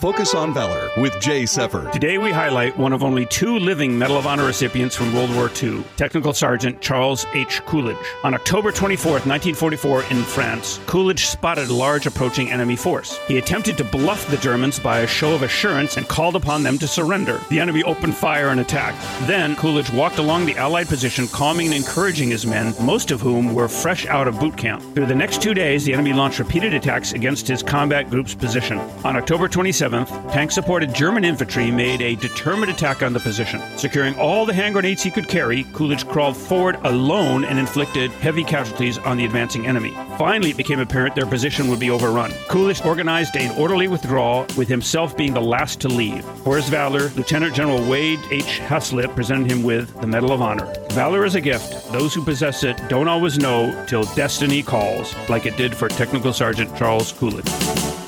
Focus on Valor with Jay Sever. Today we highlight one of only two living Medal of Honor recipients from World War II, Technical Sergeant Charles H. Coolidge. On October 24, 1944, in France, Coolidge spotted a large approaching enemy force. He attempted to bluff the Germans by a show of assurance and called upon them to surrender. The enemy opened fire and attacked. Then Coolidge walked along the Allied position, calming and encouraging his men, most of whom were fresh out of boot camp. Through the next two days, the enemy launched repeated attacks against his combat group's position. On October 27, 7th, tank supported German infantry made a determined attack on the position. Securing all the hand grenades he could carry, Coolidge crawled forward alone and inflicted heavy casualties on the advancing enemy. Finally, it became apparent their position would be overrun. Coolidge organized an orderly withdrawal, with himself being the last to leave. For his valor, Lieutenant General Wade H. Haislip presented him with the Medal of Honor. Valor is a gift. Those who possess it don't always know till destiny calls, like it did for Technical Sergeant Charles Coolidge.